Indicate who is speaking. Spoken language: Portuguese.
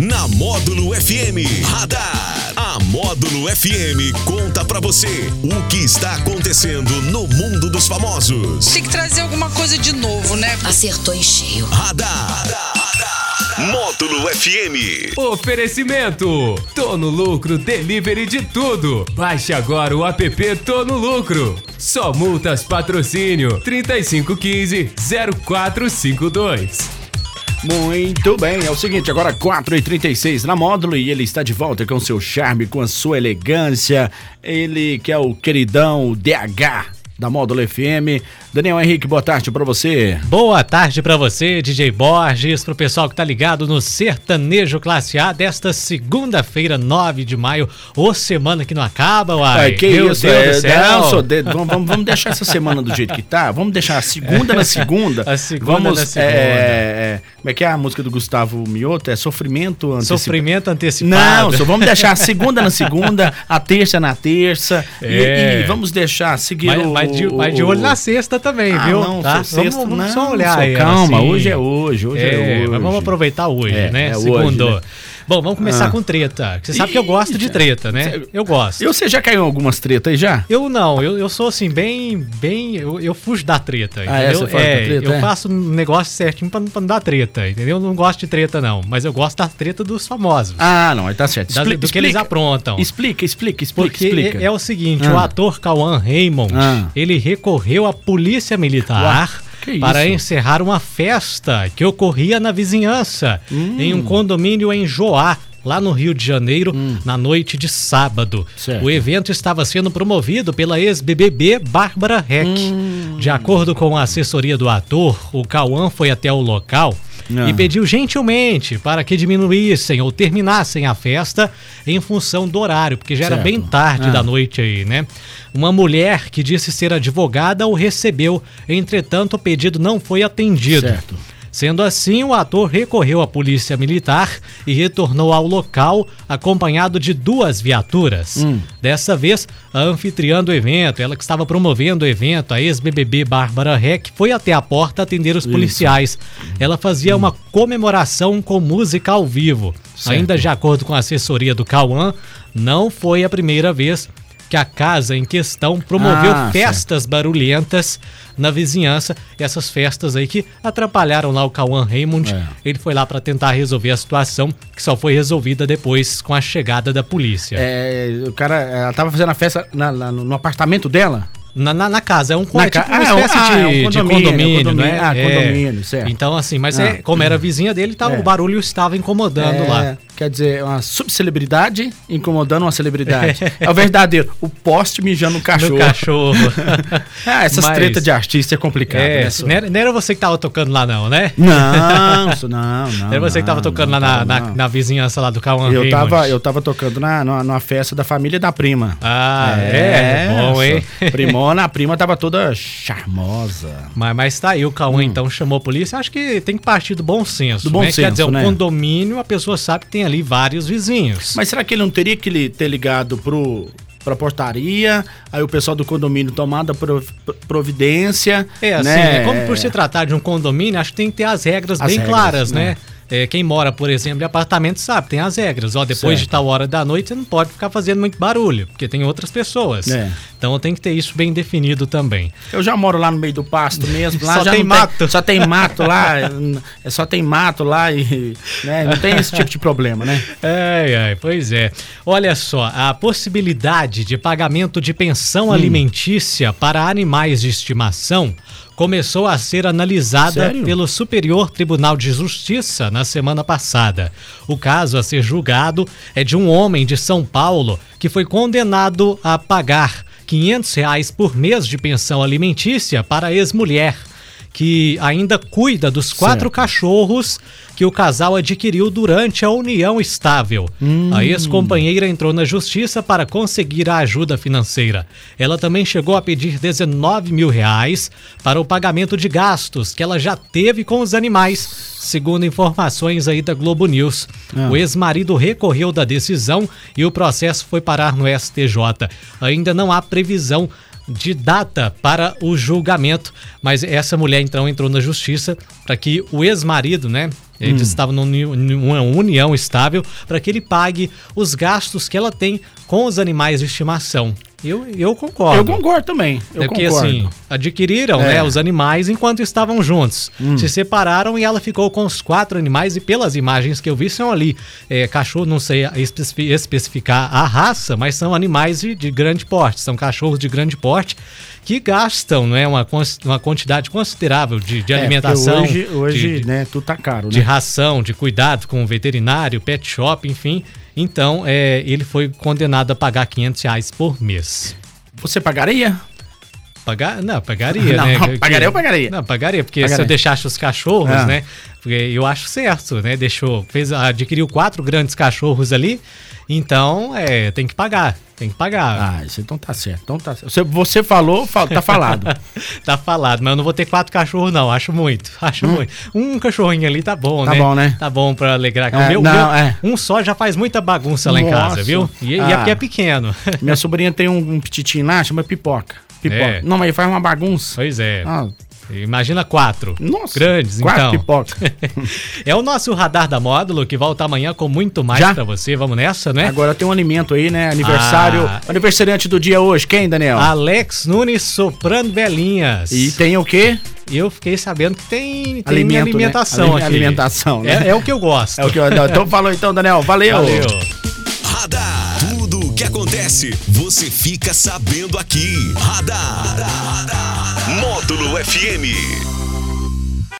Speaker 1: na Módulo FM Radar. A Módulo FM conta pra você o que está acontecendo no mundo dos famosos.
Speaker 2: Tem que trazer alguma coisa de novo, né?
Speaker 3: Acertou em cheio.
Speaker 1: Radar. Módulo FM.
Speaker 4: Oferecimento: Tô no Lucro Delivery de tudo. Baixe agora o app Tô no Lucro. Só multas patrocínio 3515 0452.
Speaker 5: Muito bem, é o seguinte, agora 4h36 na módulo e ele está de volta com seu charme, com a sua elegância. Ele que é o queridão DH da Módulo FM. Daniel Henrique, boa tarde para você.
Speaker 6: Boa tarde para você, DJ Borges, pro pessoal que tá ligado no Sertanejo Classe A desta segunda-feira, 9 de maio, ou semana que não acaba, uai.
Speaker 5: Ai, que
Speaker 6: Meu
Speaker 5: isso,
Speaker 6: Deus
Speaker 5: é,
Speaker 6: do céu.
Speaker 5: não, de- vamos, vamos- deixar essa semana do jeito que tá. Vamos deixar a segunda na segunda.
Speaker 6: A segunda
Speaker 5: vamos,
Speaker 6: na segunda.
Speaker 5: é, é, como é que é a música do Gustavo Mioto? É sofrimento antecipado.
Speaker 6: Sofrimento antecipado.
Speaker 5: Não, só vamos deixar a segunda na segunda, a terça na terça. e-
Speaker 6: É.
Speaker 5: E, vamos deixar seguir
Speaker 6: Mas,
Speaker 5: o.
Speaker 6: mas de, mas de olho na sexta também,
Speaker 5: Ah,
Speaker 6: viu?
Speaker 5: não,
Speaker 6: tá?
Speaker 5: sexta,
Speaker 6: vamos, vamos
Speaker 5: não,
Speaker 6: só olhar
Speaker 5: sou-
Speaker 6: aí.
Speaker 5: calma,
Speaker 6: assim.
Speaker 5: hoje é hoje, hoje é hoje.
Speaker 6: mas vamos aproveitar hoje,
Speaker 5: É,
Speaker 6: né?
Speaker 5: é hoje,
Speaker 6: Segundou.
Speaker 5: né?
Speaker 6: Bom, vamos começar
Speaker 5: Ah.
Speaker 6: com treta. Você sabe que eu gosto de treta, né? Eu gosto.
Speaker 5: E você já caiu em algumas tretas aí já?
Speaker 6: Eu não, eu, eu sou assim, bem. bem eu, eu fujo da treta.
Speaker 5: Ah, é?
Speaker 6: Entendeu?
Speaker 5: Foge da treta,
Speaker 6: eu
Speaker 5: é?
Speaker 6: faço um negócio certinho pra, pra não dar treta, entendeu? Eu não gosto de treta, não. Mas eu gosto da treta dos famosos.
Speaker 5: Ah, não, aí tá certo.
Speaker 6: da- do que eles aprontam.
Speaker 5: Explica, explica, explica,
Speaker 6: Porque
Speaker 5: explica.
Speaker 6: é, é o seguinte,
Speaker 5: Ah.
Speaker 6: o ator Cauã Raymond,
Speaker 5: Ah.
Speaker 6: ele recorreu à polícia militar
Speaker 5: que
Speaker 6: para
Speaker 5: isso?
Speaker 6: encerrar uma festa que ocorria na vizinhança,
Speaker 5: Hum.
Speaker 6: em um condomínio em Joá, lá no Rio de Janeiro, na noite de sábado.
Speaker 5: Hum. Certo.
Speaker 6: O evento estava sendo promovido pela ex-BBB Bárbara Heck.
Speaker 5: Hum.
Speaker 6: De acordo com a assessoria do ator, o Cauã foi até o local
Speaker 5: Ah.
Speaker 6: e pediu gentilmente para que diminuíssem ou terminassem a festa em função do horário, porque já era
Speaker 5: Certo.
Speaker 6: bem tarde
Speaker 5: Ah.
Speaker 6: da noite aí, né? Uma mulher que disse ser advogada o recebeu, entretanto o pedido não foi atendido.
Speaker 5: Certo.
Speaker 6: Sendo assim, o ator recorreu à polícia militar e retornou ao local acompanhado de duas viaturas.
Speaker 5: Hum.
Speaker 6: Dessa vez, a anfitriã do evento, ela que estava promovendo o evento, a ex-BBB Bárbara Heck, foi até a porta atender os policiais. Ela fazia uma comemoração com música ao vivo.
Speaker 5: Certo.
Speaker 6: Ainda de acordo com a assessoria do Cauã, não foi a primeira vez que a casa em questão promoveu
Speaker 5: Ah,
Speaker 6: festas barulhentas na vizinhança. Essas festas aí que atrapalharam lá o Cauã Raymond.
Speaker 5: É.
Speaker 6: Ele foi lá para tentar resolver a situação, que só foi resolvida depois com a chegada da polícia.
Speaker 5: É, o cara, ela tava fazendo a festa na- na- no apartamento dela?
Speaker 6: Na, na, na casa, é um,
Speaker 5: Na
Speaker 6: é tipo
Speaker 5: ca-
Speaker 6: uma
Speaker 5: ah, é um-
Speaker 6: espécie
Speaker 5: ah,
Speaker 6: de,
Speaker 5: é um
Speaker 6: de
Speaker 5: condomínio,
Speaker 6: condomínio,
Speaker 5: condomínio.
Speaker 6: né?
Speaker 5: Ah,
Speaker 6: É.
Speaker 5: condomínio, certo.
Speaker 6: Então, assim, mas
Speaker 5: Ah.
Speaker 6: é, como era vizinha dele, tava,
Speaker 5: É.
Speaker 6: o barulho estava incomodando
Speaker 5: É,
Speaker 6: lá.
Speaker 5: Quer dizer, uma subcelebridade incomodando uma celebridade. é o verdadeiro. O poste mijando no cachorro.
Speaker 6: No cachorro.
Speaker 5: Ah, essas
Speaker 6: Mas-
Speaker 5: tretas de artista é complicado,
Speaker 6: É,
Speaker 5: né?
Speaker 6: não, era, não era você que tava tocando lá, não, né?
Speaker 5: Não, isso não, não.
Speaker 6: Não era você que tava tocando
Speaker 5: não,
Speaker 6: lá na, na, na vizinhança lá do Cauã
Speaker 5: Eu tava, eu tava tocando na, numa, numa festa da família da prima.
Speaker 6: Ah, é, bom, hein?
Speaker 5: Primona, a prima tava toda charmosa.
Speaker 6: Mas, mas tá aí, o Cauã então chamou a polícia. Acho que tem que partir do bom senso.
Speaker 5: Do bom
Speaker 6: né? Quer
Speaker 5: senso,
Speaker 6: dizer, um
Speaker 5: né?
Speaker 6: condomínio, a pessoa sabe que tem ali vários vizinhos.
Speaker 5: Mas será que ele não teria que ter ligado pro, pra portaria, aí o pessoal do condomínio tomada prov- providência?
Speaker 6: É, assim,
Speaker 5: né?
Speaker 6: né? como por se tratar de um condomínio, acho que tem que ter as regras
Speaker 5: As
Speaker 6: bem
Speaker 5: regras,
Speaker 6: claras, né?
Speaker 5: né?
Speaker 6: É, quem mora, por exemplo, em apartamento sabe, tem as regras. Ó, depois de
Speaker 5: Certo.
Speaker 6: tal hora da noite, você não pode ficar fazendo muito barulho, porque tem outras pessoas.
Speaker 5: É.
Speaker 6: Então tem que ter isso bem definido também.
Speaker 5: Eu já moro lá no meio do pasto mesmo. Lá
Speaker 6: Só
Speaker 5: já
Speaker 6: tem mato.
Speaker 5: só tem mato lá. é, só tem mato lá e né, não tem esse tipo de problema, né?
Speaker 6: Ai, ai, pois é. Olha só, a possibilidade de pagamento de pensão
Speaker 5: Hum.
Speaker 6: alimentícia para animais de estimação começou a ser analisada
Speaker 5: Sério?
Speaker 6: pelo Superior Tribunal de Justiça na semana passada. O caso a ser julgado é de um homem de São Paulo que foi condenado a pagar 500 reais por mês de pensão alimentícia para a ex-mulher que ainda cuida dos quatro
Speaker 5: Certo.
Speaker 6: cachorros que o casal adquiriu durante a união estável. A ex-companheira entrou na justiça para conseguir a ajuda financeira. Ela também chegou a pedir 19 mil reais para o pagamento de gastos que ela já teve com os animais, segundo informações aí da Globo News. O ex-marido recorreu da decisão e o processo foi parar no STJ. Ainda não há previsão de data para o julgamento, mas essa mulher então entrou na justiça para que o ex-marido, né, eles
Speaker 5: Hum.
Speaker 6: estavam num- numa união estável para que ele pague os gastos que ela tem com os animais de estimação. Eu, eu concordo.
Speaker 5: Eu concordo também. Eu
Speaker 6: é porque
Speaker 5: concordo.
Speaker 6: assim, adquiriram
Speaker 5: É. Hum.
Speaker 6: né, os animais enquanto estavam juntos. Se separaram e ela ficou com os quatro animais e pelas imagens que eu vi são ali é, cachorro, não sei especifi- especificar a raça, mas são animais de, de grande porte, são cachorros de grande porte que gastam né, uma, uma quantidade considerável de, de
Speaker 5: É,
Speaker 6: alimentação,
Speaker 5: Hoje, hoje
Speaker 6: de,
Speaker 5: né, tudo tá caro, né?
Speaker 6: de ração, de cuidado com o veterinário, pet shop, enfim. Então, é, ele foi condenado a pagar 500 reais por mês.
Speaker 5: Você pagaria?
Speaker 6: Pagar, não, pagaria,
Speaker 5: Não,
Speaker 6: né?
Speaker 5: não, pagaria ou pagaria?
Speaker 6: Não, pagaria, porque se
Speaker 5: Pagaria.
Speaker 6: eu deixasse os cachorros,
Speaker 5: Ah.
Speaker 6: né? Porque eu acho certo, né? Deixou, fez, adquiriu quatro grandes cachorros ali, então é, tem que pagar, tem que pagar.
Speaker 5: Ah, isso então tá certo. Então tá certo. Você, você falou, fa- tá falado.
Speaker 6: Tá falado, mas eu não vou ter quatro cachorros, não. Acho muito. Acho muito. Um cachorrinho ali tá bom,
Speaker 5: Hum? Tá
Speaker 6: né?
Speaker 5: bom, né?
Speaker 6: Tá bom pra alegrar.
Speaker 5: É,
Speaker 6: meu,
Speaker 5: não,
Speaker 6: meu-
Speaker 5: é.
Speaker 6: Um só já faz muita bagunça lá em casa,
Speaker 5: Nossa.
Speaker 6: viu? E, e
Speaker 5: Ah.
Speaker 6: é porque é pequeno.
Speaker 5: Minha sobrinha tem um, um petitinho lá, chama pipoca. Pipoca.
Speaker 6: É.
Speaker 5: Não, mas faz uma bagunça.
Speaker 6: Pois é.
Speaker 5: Ah,
Speaker 6: Imagina quatro.
Speaker 5: nossa.
Speaker 6: Grandes,
Speaker 5: quatro
Speaker 6: então.
Speaker 5: pipoca.
Speaker 6: É o nosso radar da módulo que volta amanhã com muito mais pra você. Vamos nessa, né?
Speaker 5: Agora tem um alimento aí, né? Aniversário.
Speaker 6: Ah.
Speaker 5: Aniversariante do dia hoje. Quem, Daniel?
Speaker 6: Alex Nunes soprando velhinhas.
Speaker 5: E tem o quê?
Speaker 6: eu fiquei sabendo que tem, tem
Speaker 5: Alimento, né?
Speaker 6: alimentação
Speaker 5: Ali-
Speaker 6: aqui.
Speaker 5: alimentação, né?
Speaker 6: É, é o que eu gosto.
Speaker 5: É o que eu. Então falou então, Daniel. Valeu.
Speaker 6: Valeu.
Speaker 1: Acontece, você fica sabendo aqui. Radar. Módulo FM.